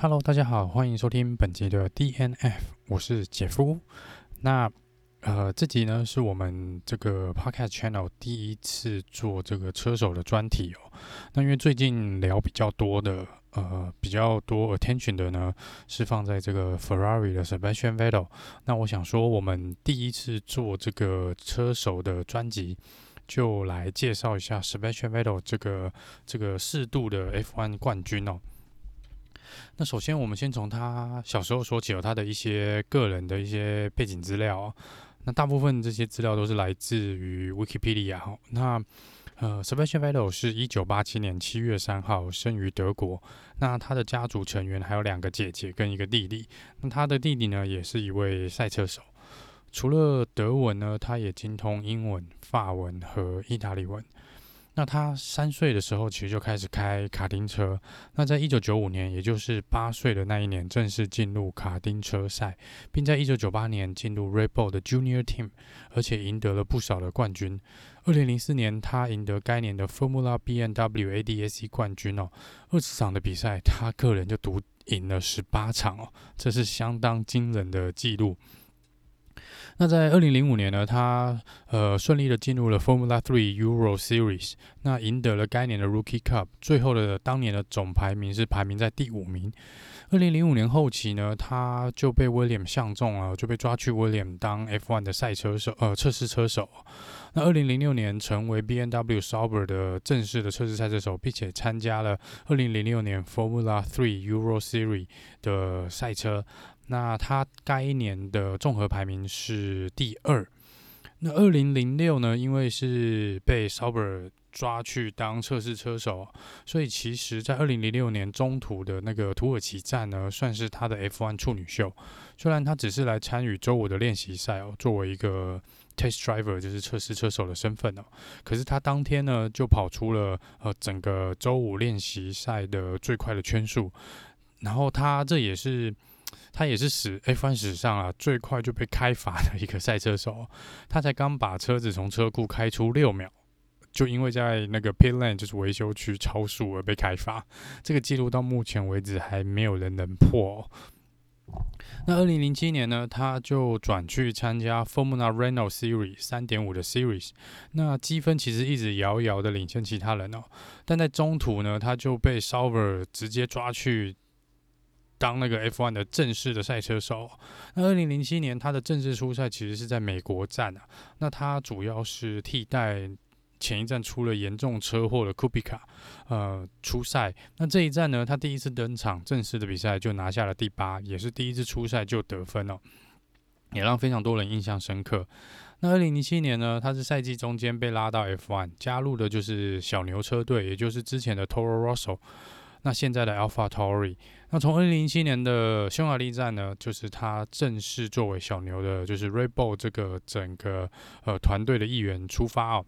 Hello，大家好，欢迎收听本集的 DNF，我是杰夫。那呃，这集呢是我们这个 Podcast Channel 第一次做这个车手的专题哦。那因为最近聊比较多的，呃，比较多 attention 的呢，是放在这个 Ferrari 的 Sebastian Vettel。那我想说，我们第一次做这个车手的专辑，就来介绍一下 Sebastian Vettel 这个这个四度的 F1 冠军哦。那首先，我们先从他小时候说起，有他的一些个人的一些背景资料。那大部分这些资料都是来自于 Wikipedia。那呃，Sebastian Vettel 是一九八七年七月三号生于德国。那他的家族成员还有两个姐姐跟一个弟弟。那他的弟弟呢，也是一位赛车手。除了德文呢，他也精通英文、法文和意大利文。那他三岁的时候，其实就开始开卡丁车。那在一九九五年，也就是八岁的那一年，正式进入卡丁车赛，并在一九九八年进入 Red Bull 的 Junior Team，而且赢得了不少的冠军。二零零四年，他赢得该年的 Formula BMW ADAC 冠军哦。二十场的比赛，他个人就独赢了十八场哦，这是相当惊人的纪录。那在二零零五年呢，他呃顺利的进入了 Formula Three Euro Series，那赢得了该年的 Rookie Cup，最后的当年的总排名是排名在第五名。二零零五年后期呢，他就被 William 相中了，就被抓去 William 当 F1 的赛车手，呃测试车手。那二零零六年成为 B N W Sauber 的正式的测试赛车手，并且参加了二零零六年 Formula Three Euro Series 的赛车。那他该年的综合排名是第二。那二零零六呢，因为是被 Sauber 抓去当测试车手，所以其实在二零零六年中途的那个土耳其站呢，算是他的 F1 处女秀。虽然他只是来参与周五的练习赛哦，作为一个 test driver，就是测试车手的身份哦，可是他当天呢就跑出了呃整个周五练习赛的最快的圈数，然后他这也是。他也是史 F1 史上啊最快就被开罚的一个赛车手，他才刚把车子从车库开出六秒，就因为在那个 pit lane 就是维修区超速而被开罚，这个记录到目前为止还没有人能破。那二零零七年呢，他就转去参加 Formula Renault Series 三点五的 Series，那积分其实一直遥遥的领先其他人哦，但在中途呢，他就被 Sauber 直接抓去。当那个 F1 的正式的赛车手，那二零零七年他的正式出赛其实是在美国站啊，那他主要是替代前一站出了严重车祸的库比卡，呃，出赛。那这一站呢，他第一次登场正式的比赛就拿下了第八，也是第一次出赛就得分哦，也让非常多人印象深刻。那二零零七年呢，他是赛季中间被拉到 F1，加入的就是小牛车队，也就是之前的 Toro Rosso。那现在的 AlphaTauri，那从二零零七年的匈牙利站呢，就是他正式作为小牛的，就是 r e b o l 这个整个呃团队的一员出发哦。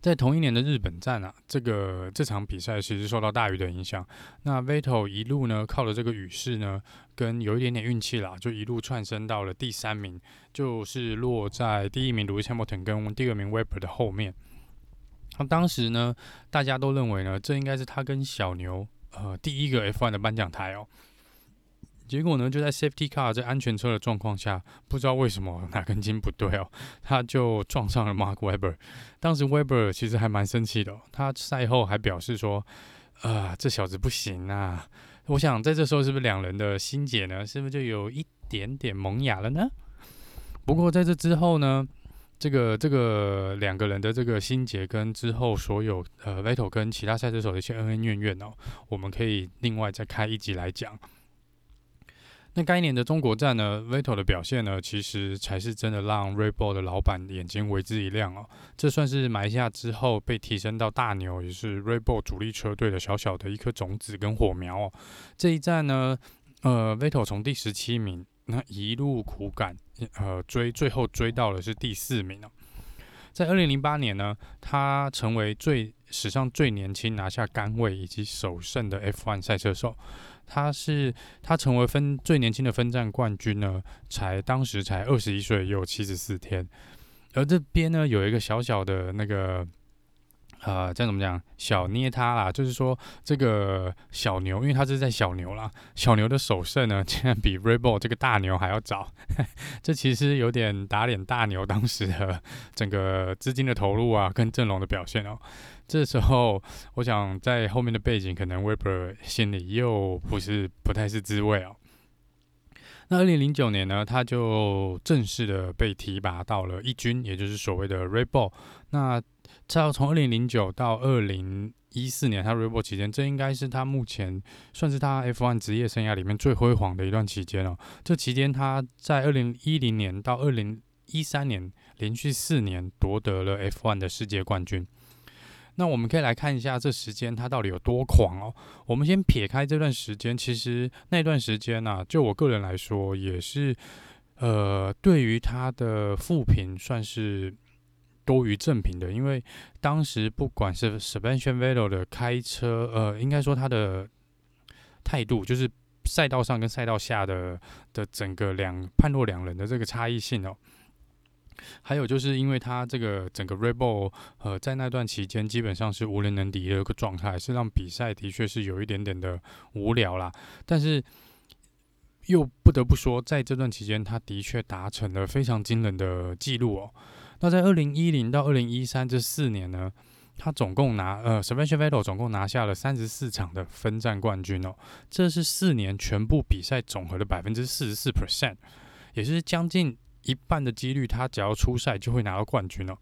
在同一年的日本站啊，这个这场比赛其实受到大雨的影响。那 Vettel 一路呢，靠着这个雨势呢，跟有一点点运气啦，就一路窜升到了第三名，就是落在第一名 Lewis Hamilton 跟第二名 Webber 的后面。那当时呢，大家都认为呢，这应该是他跟小牛呃第一个 F1 的颁奖台哦。结果呢，就在 Safety Car 在安全车的状况下，不知道为什么哪根筋不对哦，他就撞上了 Mark Webber。当时 Webber 其实还蛮生气的哦，他赛后还表示说：“啊，这小子不行啊！”我想在这时候是不是两人的心结呢？是不是就有一点点萌芽了呢？不过在这之后呢，这个这个两个人的这个心结跟之后所有呃 Vettel 跟其他赛车手的一些恩恩怨怨哦，我们可以另外再开一集来讲。那该年的中国站呢，Vettel 的表现呢，其实才是真的让 Red Bull 的老板眼睛为之一亮哦。这算是埋下之后被提升到大牛，也是 Red Bull 主力车队的小小的一颗种子跟火苗哦。这一站呢，呃，Vettel 从第十七名。那一路苦赶，呃，追最后追到的是第四名哦。在二零零八年呢，他成为最史上最年轻拿下杆位以及首胜的 F1 赛车手。他是他成为分最年轻的分站冠军呢，才当时才二十一岁又七十四天。而这边呢，有一个小小的那个。呃，这样怎么讲？小捏他啦，就是说这个小牛，因为他是在小牛啦，小牛的首胜呢，竟然比 Red Bull 这个大牛还要早，这其实有点打脸大牛当时的整个资金的投入啊，跟阵容的表现哦。这时候，我想在后面的背景，可能 Weber 心里又不是不太是滋味哦。那二零零九年呢，他就正式的被提拔到了一军，也就是所谓的 Red Bull。那这要从二零零九到二零一四年，他 Red Bull 期间，这应该是他目前算是他 F1 职业生涯里面最辉煌的一段期间哦。这期间，他在二零一零年到二零一三年连续四年夺得了 F1 的世界冠军。那我们可以来看一下这时间他到底有多狂哦。我们先撇开这段时间，其实那段时间呢、啊，就我个人来说，也是呃，对于他的负评算是。多于正品的，因为当时不管是 s p e n s i o n Vettel 的开车，呃，应该说他的态度，就是赛道上跟赛道下的的整个两判若两人的这个差异性哦。还有就是因为他这个整个 Red Bull，呃，在那段期间基本上是无人能敌的一个状态，是让比赛的确是有一点点的无聊啦。但是又不得不说，在这段期间，他的确达成了非常惊人的记录哦。那在二零一零到二零一三这四年呢，他总共拿呃，Sebastian Vettel 总共拿下了三十四场的分站冠军哦，这是四年全部比赛总和的百分之四十四 percent，也是将近一半的几率，他只要出赛就会拿到冠军哦。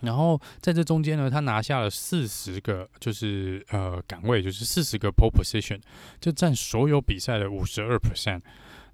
然后在这中间呢，他拿下了四十个，就是呃岗位，就是四十个 pole position，就占所有比赛的五十二 percent。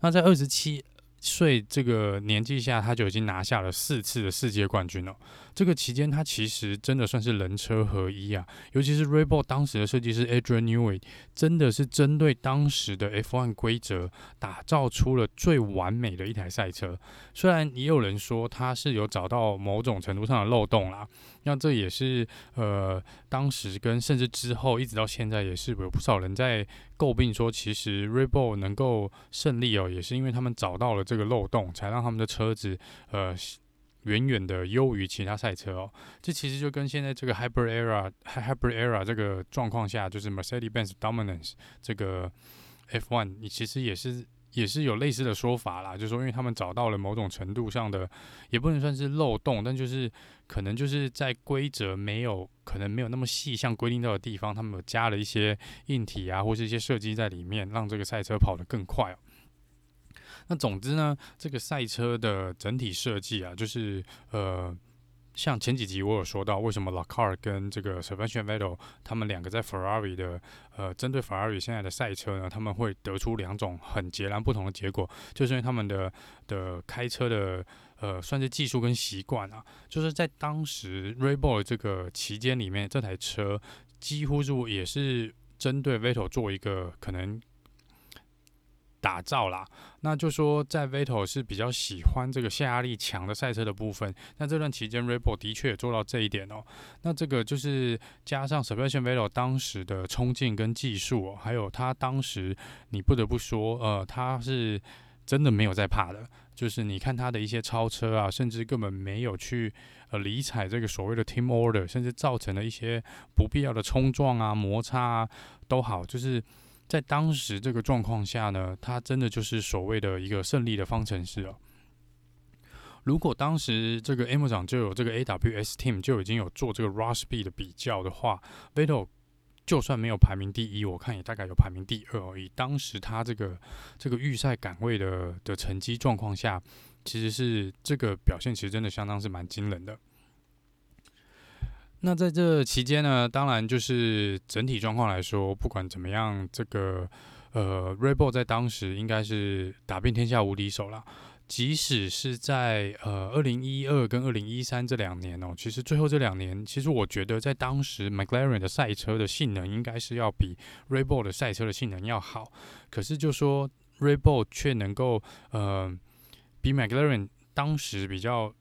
那在二十七。岁这个年纪下，他就已经拿下了四次的世界冠军了。这个期间，它其实真的算是人车合一啊！尤其是 r e b o l 当时的设计师 Adrian Newey，真的是针对当时的 F1 规则，打造出了最完美的一台赛车。虽然也有人说它是有找到某种程度上的漏洞啦，那这也是呃，当时跟甚至之后一直到现在，也是有不少人在诟病说，其实 r e b o l 能够胜利哦，也是因为他们找到了这个漏洞，才让他们的车子呃。远远的优于其他赛车哦，这其实就跟现在这个 Hybrid Era、Hybrid Era 这个状况下，就是 Mercedes-Benz Dominance 这个 F1，你其实也是也是有类似的说法啦，就是说，因为他们找到了某种程度上的，也不能算是漏洞，但就是可能就是在规则没有可能没有那么细项规定到的地方，他们有加了一些硬体啊，或是一些设计在里面，让这个赛车跑得更快哦。那总之呢，这个赛车的整体设计啊，就是呃，像前几集我有说到，为什么 Leclerc 跟这个 Sebastian Vettel 他们两个在 Ferrari 的呃，针对 Ferrari 现在的赛车呢，他们会得出两种很截然不同的结果，就是因为他们的的开车的呃，算是技术跟习惯啊，就是在当时 r e b o l 这个期间里面，这台车几乎是也是针对 Vettel 做一个可能。打造啦，那就说在 Vettel 是比较喜欢这个下压力强的赛车的部分。那这段期间，Red Bull 的确也做到这一点哦。那这个就是加上 Sebastian Vettel 当时的冲劲跟技术哦，还有他当时你不得不说，呃，他是真的没有在怕的。就是你看他的一些超车啊，甚至根本没有去呃理睬这个所谓的 Team Order，甚至造成了一些不必要的冲撞啊、摩擦啊都好，就是。在当时这个状况下呢，他真的就是所谓的一个胜利的方程式哦。如果当时这个 M 长就有这个 AWS Team 就已经有做这个 Rush B 的比较的话，Vettel 就算没有排名第一，我看也大概有排名第二哦。以当时他这个这个预赛岗位的的成绩状况下，其实是这个表现其实真的相当是蛮惊人的。那在这期间呢，当然就是整体状况来说，不管怎么样，这个呃 Rebel 在当时应该是打遍天下无敌手了。即使是在呃二零一二跟二零一三这两年哦，其实最后这两年，其实我觉得在当时 McLaren 的赛车的性能应该是要比 Rebel 的赛车的性能要好。可是就说 Rebel 却能够呃比 McLaren 当时比较。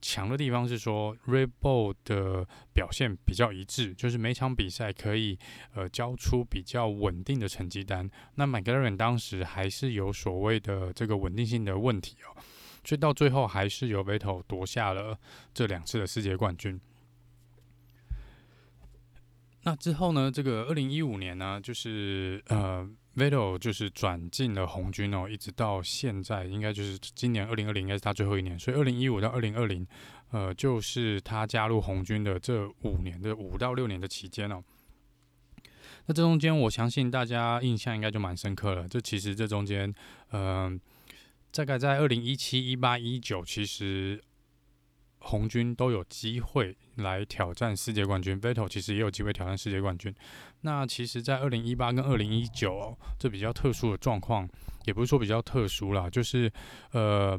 强的地方是说，Red Bull 的表现比较一致，就是每场比赛可以呃交出比较稳定的成绩单。那 McLaren 当时还是有所谓的这个稳定性的问题哦，所以到最后还是由 Vettel 夺下了这两次的世界冠军。那之后呢，这个二零一五年呢，就是呃，Vettel 就是转进了红军哦，一直到现在，应该就是今年二零二零应该是他最后一年，所以二零一五到二零二零，呃，就是他加入红军的这五年的五到六年的期间哦。那这中间，我相信大家印象应该就蛮深刻了。这其实这中间，嗯、大概在二零一七、一八、一九，其实。红军都有机会来挑战世界冠军，Vettel 其实也有机会挑战世界冠军。那其实，在二零一八跟二零一九这比较特殊的状况，也不是说比较特殊啦，就是呃，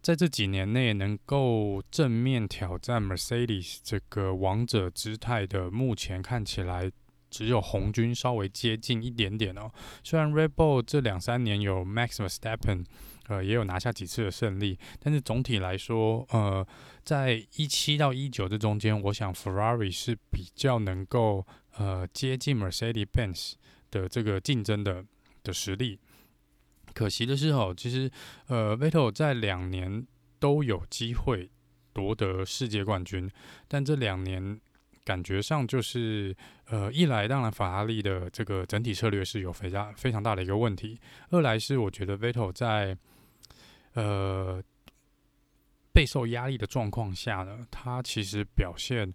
在这几年内能够正面挑战 Mercedes 这个王者姿态的，目前看起来只有红军稍微接近一点点哦。虽然 Red Bull 这两三年有 Max Verstappen。呃，也有拿下几次的胜利，但是总体来说，呃，在一七到一九这中间，我想 Ferrari 是比较能够呃接近 Mercedes-Benz 的这个竞争的的实力。可惜的是哦，其实呃，Vettel 在两年都有机会夺得世界冠军，但这两年。感觉上就是，呃，一来当然法拉利的这个整体策略是有非常非常大的一个问题，二来是我觉得 Vettel 在，呃，备受压力的状况下呢，他其实表现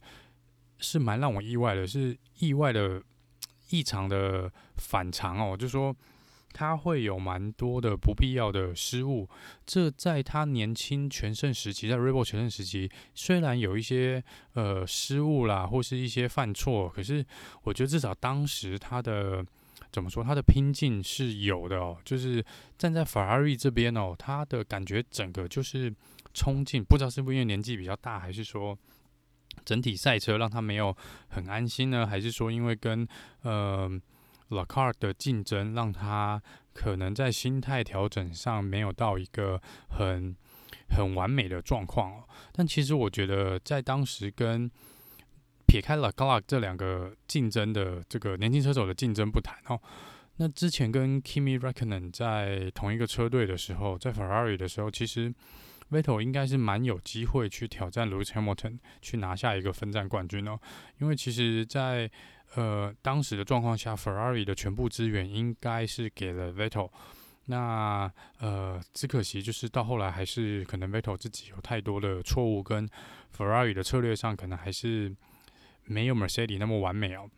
是蛮让我意外的，是意外的异常的反常哦，就说。他会有蛮多的不必要的失误，这在他年轻全盛时期，在 Red Bull 全盛时期，虽然有一些呃失误啦，或是一些犯错，可是我觉得至少当时他的怎么说，他的拼劲是有的哦。就是站在法拉利这边哦，他的感觉整个就是冲劲，不知道是不是因为年纪比较大，还是说整体赛车让他没有很安心呢？还是说因为跟呃。Lacar 的竞争让他可能在心态调整上没有到一个很很完美的状况哦。但其实我觉得，在当时跟撇开 Leclerc 这两个竞争的这个年轻车手的竞争不谈哦，那之前跟 Kimi Räikkönen 在同一个车队的时候，在 Ferrari 的时候，其实 Vettel 应该是蛮有机会去挑战 Lewis Hamilton 去拿下一个分站冠军哦。因为其实，在呃，当时的状况下，Ferrari 的全部资源应该是给了 Vettel。那呃，只可惜就是到后来还是可能 Vettel 自己有太多的错误，跟 Ferrari 的策略上可能还是没有 Mercedes 那么完美哦。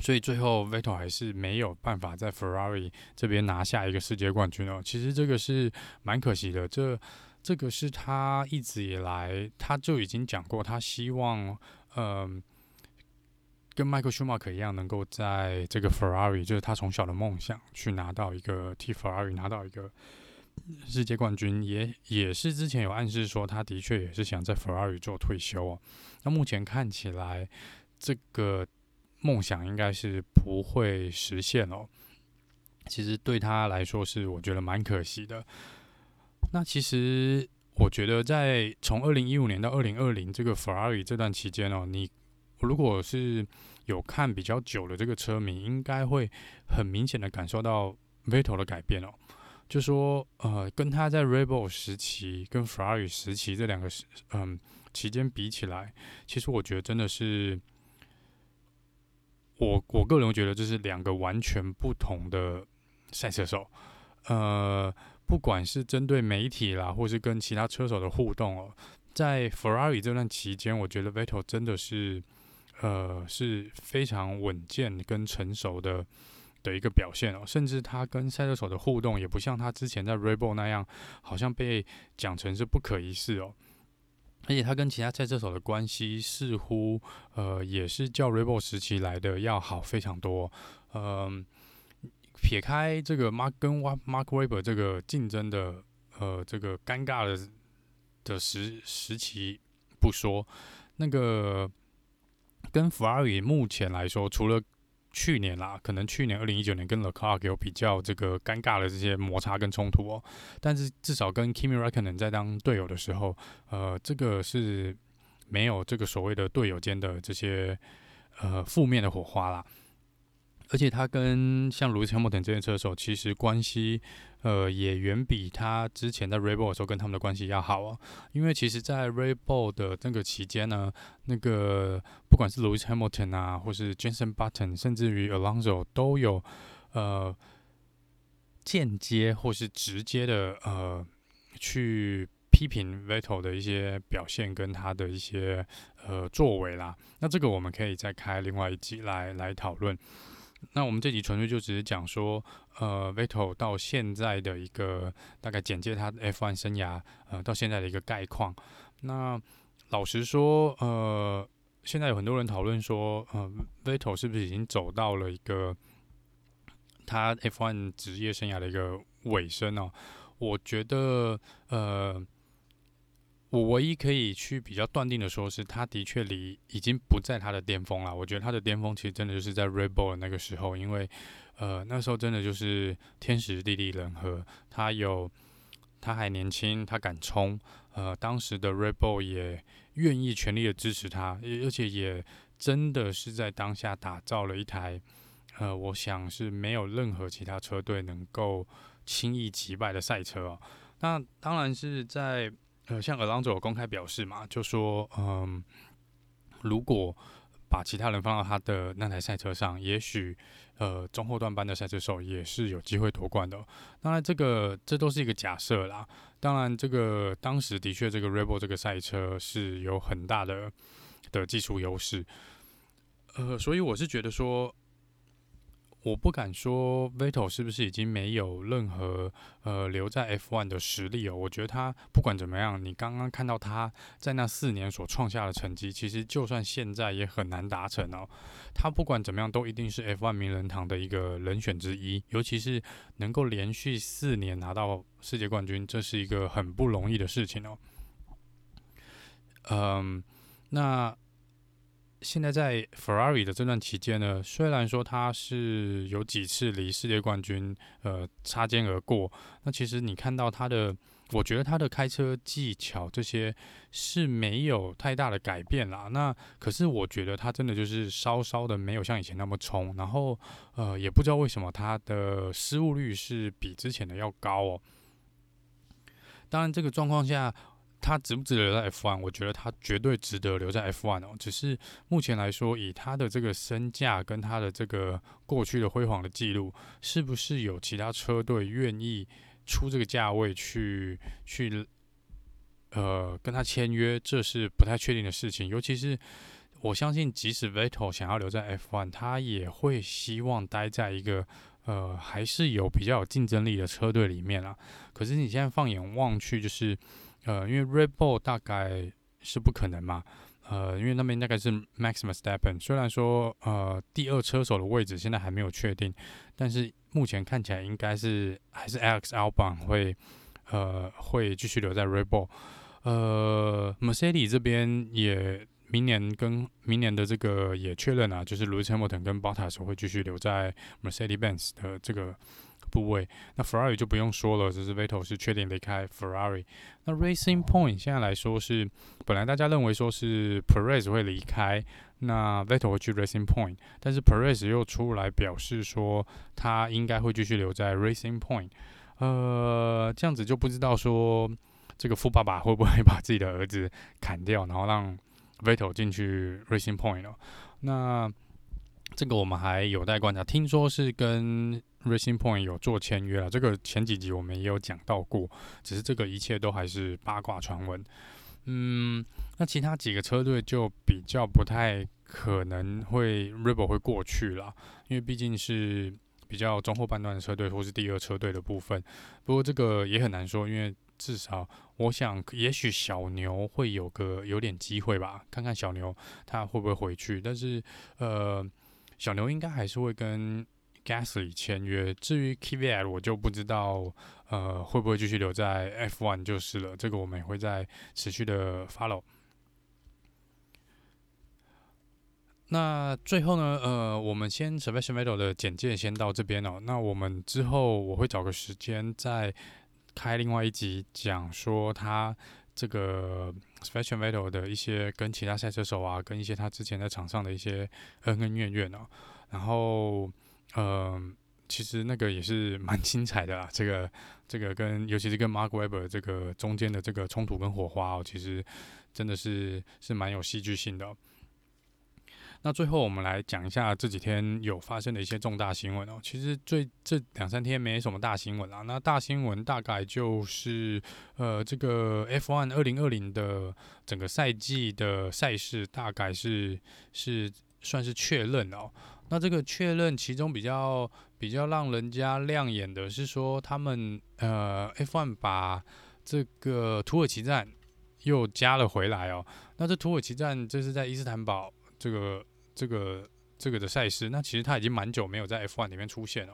所以最后 Vettel 还是没有办法在 Ferrari 这边拿下一个世界冠军哦。其实这个是蛮可惜的，这这个是他一直以来他就已经讲过，他希望嗯。跟迈克舒马克一样，能够在这个 Ferrari，就是他从小的梦想，去拿到一个替 Ferrari 拿到一个世界冠军，也也是之前有暗示说，他的确也是想在 Ferrari 做退休哦。那目前看起来，这个梦想应该是不会实现哦。其实对他来说是我觉得蛮可惜的。那其实我觉得在从二零一五年到二零二零这个 Ferrari 这段期间哦，你。如果是有看比较久的这个车迷，应该会很明显的感受到 Vettel 的改变哦。就说呃，跟他在 Rebel 时期跟 Ferrari 时期这两个时嗯期间比起来，其实我觉得真的是我我个人觉得这是两个完全不同的赛车手。呃，不管是针对媒体啦，或是跟其他车手的互动哦，在 Ferrari 这段期间，我觉得 Vettel 真的是。呃，是非常稳健跟成熟的的一个表现哦，甚至他跟赛车手的互动也不像他之前在 Red Bull 那样，好像被讲成是不可一世哦。而且他跟其他赛车手的关系似乎呃也是较 r e b o l 时期来的要好非常多。嗯、撇开这个 Mark 跟 Mark Webber 这个竞争的呃这个尴尬的的时时期不说，那个。跟法拉利目前来说，除了去年啦，可能去年二零一九年跟 Leclerc 有比较这个尴尬的这些摩擦跟冲突哦，但是至少跟 Kimi Räikkönen 在当队友的时候，呃，这个是没有这个所谓的队友间的这些呃负面的火花啦。而且他跟像 Lewis Hamilton 这些车手，其实关系呃也远比他之前在 Red Bull 的时候跟他们的关系要好啊。因为其实，在 Red Bull 的那个期间呢，那个不管是 Lewis Hamilton 啊，或是 Jenson Button，甚至于 Alonso 都有呃间接或是直接的呃去批评 Vettel 的一些表现跟他的一些呃作为啦。那这个我们可以再开另外一集来来讨论。那我们这集纯粹就只是讲说，呃，Vettel 到现在的一个大概简介他 F1 生涯，呃，到现在的一个概况。那老实说，呃，现在有很多人讨论说，呃，Vettel 是不是已经走到了一个他 F1 职业生涯的一个尾声呢？我觉得，呃。我唯一可以去比较断定的说，是他的确离已经不在他的巅峰了。我觉得他的巅峰其实真的就是在 Red Bull 那个时候，因为呃那时候真的就是天时地利人和，他有他还年轻，他敢冲，呃当时的 Red Bull 也愿意全力的支持他，而且也真的是在当下打造了一台呃我想是没有任何其他车队能够轻易击败的赛车哦。那当然是在。呃，像 Alonso 公开表示嘛，就说，嗯，如果把其他人放到他的那台赛车上，也许，呃，中后段班的赛车手也是有机会夺冠的。当然，这个这都是一个假设啦。当然，这个当时的确，这个 Rebel 这个赛车是有很大的的技术优势。呃，所以我是觉得说。我不敢说 Vettel 是不是已经没有任何呃留在 F1 的实力哦。我觉得他不管怎么样，你刚刚看到他在那四年所创下的成绩，其实就算现在也很难达成哦。他不管怎么样，都一定是 F1 名人堂的一个人选之一。尤其是能够连续四年拿到世界冠军，这是一个很不容易的事情哦。嗯，那。现在在 Ferrari 的这段期间呢，虽然说他是有几次离世界冠军呃擦肩而过，那其实你看到他的，我觉得他的开车技巧这些是没有太大的改变啦。那可是我觉得他真的就是稍稍的没有像以前那么冲，然后呃也不知道为什么他的失误率是比之前的要高哦。当然这个状况下。他值不值得留在 F1？我觉得他绝对值得留在 F1 哦。只是目前来说，以他的这个身价跟他的这个过去的辉煌的记录，是不是有其他车队愿意出这个价位去去呃跟他签约？这是不太确定的事情。尤其是我相信，即使 Vettel 想要留在 F1，他也会希望待在一个呃还是有比较有竞争力的车队里面啊。可是你现在放眼望去，就是。呃，因为 Red Bull 大概是不可能嘛，呃，因为那边大概是 Max Verstappen，虽然说呃第二车手的位置现在还没有确定，但是目前看起来应该是还是 Alex Albon 会呃会继续留在 Red Bull，呃，Mercedes 这边也明年跟明年的这个也确认了，就是 Lewis Hamilton 跟 Bottas 会继续留在 Mercedes-Benz 的这个。部位，那 Ferrari 就不用说了，只是 Vettel 是确定离开 Ferrari。那 Racing Point 现在来说是，本来大家认为说是 Perez 会离开，那 Vettel 会去 Racing Point，但是 Perez 又出来表示说他应该会继续留在 Racing Point。呃，这样子就不知道说这个富爸爸会不会把自己的儿子砍掉，然后让 Vettel 进去 Racing Point 了。那这个我们还有待观察，听说是跟 Racing Point 有做签约了，这个前几集我们也有讲到过，只是这个一切都还是八卦传闻。嗯，那其他几个车队就比较不太可能会 Red Bull 会过去了，因为毕竟是比较中后半段的车队或是第二车队的部分。不过这个也很难说，因为至少我想，也许小牛会有个有点机会吧，看看小牛他会不会回去。但是呃，小牛应该还是会跟。Gasly 签约，至于 Kvyat 我就不知道，呃，会不会继续留在 F1 就是了。这个我们也会在持续的 follow。那最后呢，呃，我们先 Sebastian Vettel 的简介先到这边哦。那我们之后我会找个时间再开另外一集，讲说他这个 s p e c i a l Vettel 的一些跟其他赛车手啊，跟一些他之前在场上的一些恩恩怨怨哦。然后。嗯，其实那个也是蛮精彩的啦。这个这个跟尤其是跟 Mark Webber 这个中间的这个冲突跟火花哦，其实真的是是蛮有戏剧性的。那最后我们来讲一下这几天有发生的一些重大新闻哦。其实最这两三天没什么大新闻啦。那大新闻大概就是呃这个 F1 二零二零的整个赛季的赛事大概是是算是确认哦。那这个确认其中比较比较让人家亮眼的是说他们呃 F1 把这个土耳其站又加了回来哦。那这土耳其站这是在伊斯坦堡这个。这个这个的赛事，那其实他已经蛮久没有在 F1 里面出现了。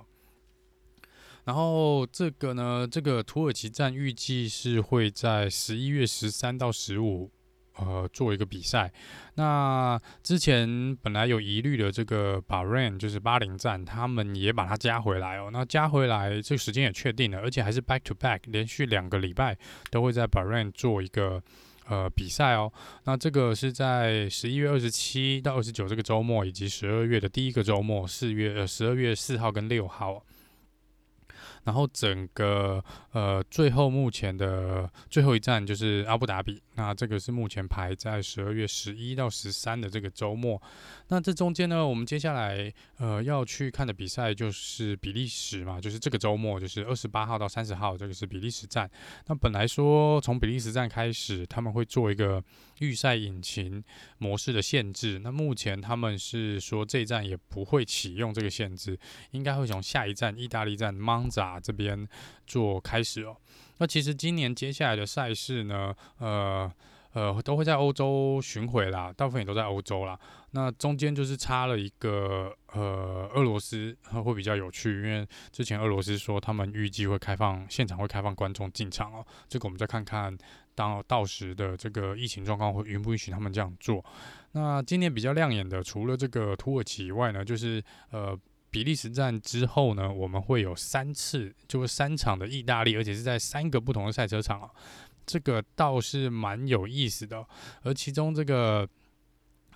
然后这个呢，这个土耳其站预计是会在十一月十三到十五，呃，做一个比赛。那之前本来有疑虑的这个 Bahrain，就是巴林站，他们也把它加回来哦。那加回来，这个时间也确定了，而且还是 back to back，连续两个礼拜都会在 Bahrain 做一个。呃，比赛哦，那这个是在十一月二十七到二十九这个周末，以及十二月的第一个周末，四月呃十二月四号跟六号。然后整个呃最后目前的最后一站就是阿布达比，那这个是目前排在十二月十一到十三的这个周末。那这中间呢，我们接下来呃要去看的比赛就是比利时嘛，就是这个周末就是二十八号到三十号，这个是比利时站。那本来说从比利时站开始，他们会做一个预赛引擎模式的限制。那目前他们是说这一站也不会启用这个限制，应该会从下一站意大利站 Monza。这边做开始哦。那其实今年接下来的赛事呢，呃呃，都会在欧洲巡回啦，大部分也都在欧洲啦。那中间就是差了一个呃，俄罗斯会比较有趣，因为之前俄罗斯说他们预计会开放现场会开放观众进场哦。这个我们再看看当到时的这个疫情状况会允不允许他们这样做。那今年比较亮眼的，除了这个土耳其以外呢，就是呃。比利时站之后呢，我们会有三次，就是三场的意大利，而且是在三个不同的赛车场啊，这个倒是蛮有意思的。而其中这个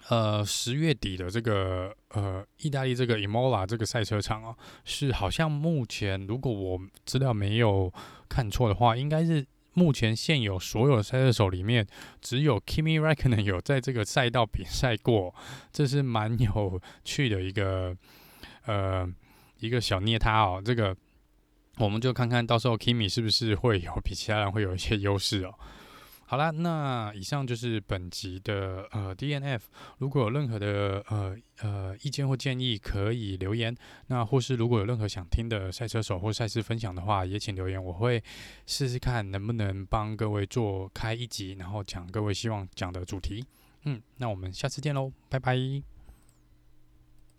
呃十月底的这个呃意大利这个 Imola 这个赛车场啊，是好像目前如果我资料没有看错的话，应该是目前现有所有赛车手里面，只有 Kimi r a c k o n e n 有在这个赛道比赛过，这是蛮有趣的一个。呃，一个小捏他哦，这个我们就看看到时候 Kimi 是不是会有比其他人会有一些优势哦。好啦，那以上就是本集的呃 DNF，如果有任何的呃呃意见或建议，可以留言。那或是如果有任何想听的赛车手或赛事分享的话，也请留言，我会试试看能不能帮各位做开一集，然后讲各位希望讲的主题。嗯，那我们下次见喽，拜拜。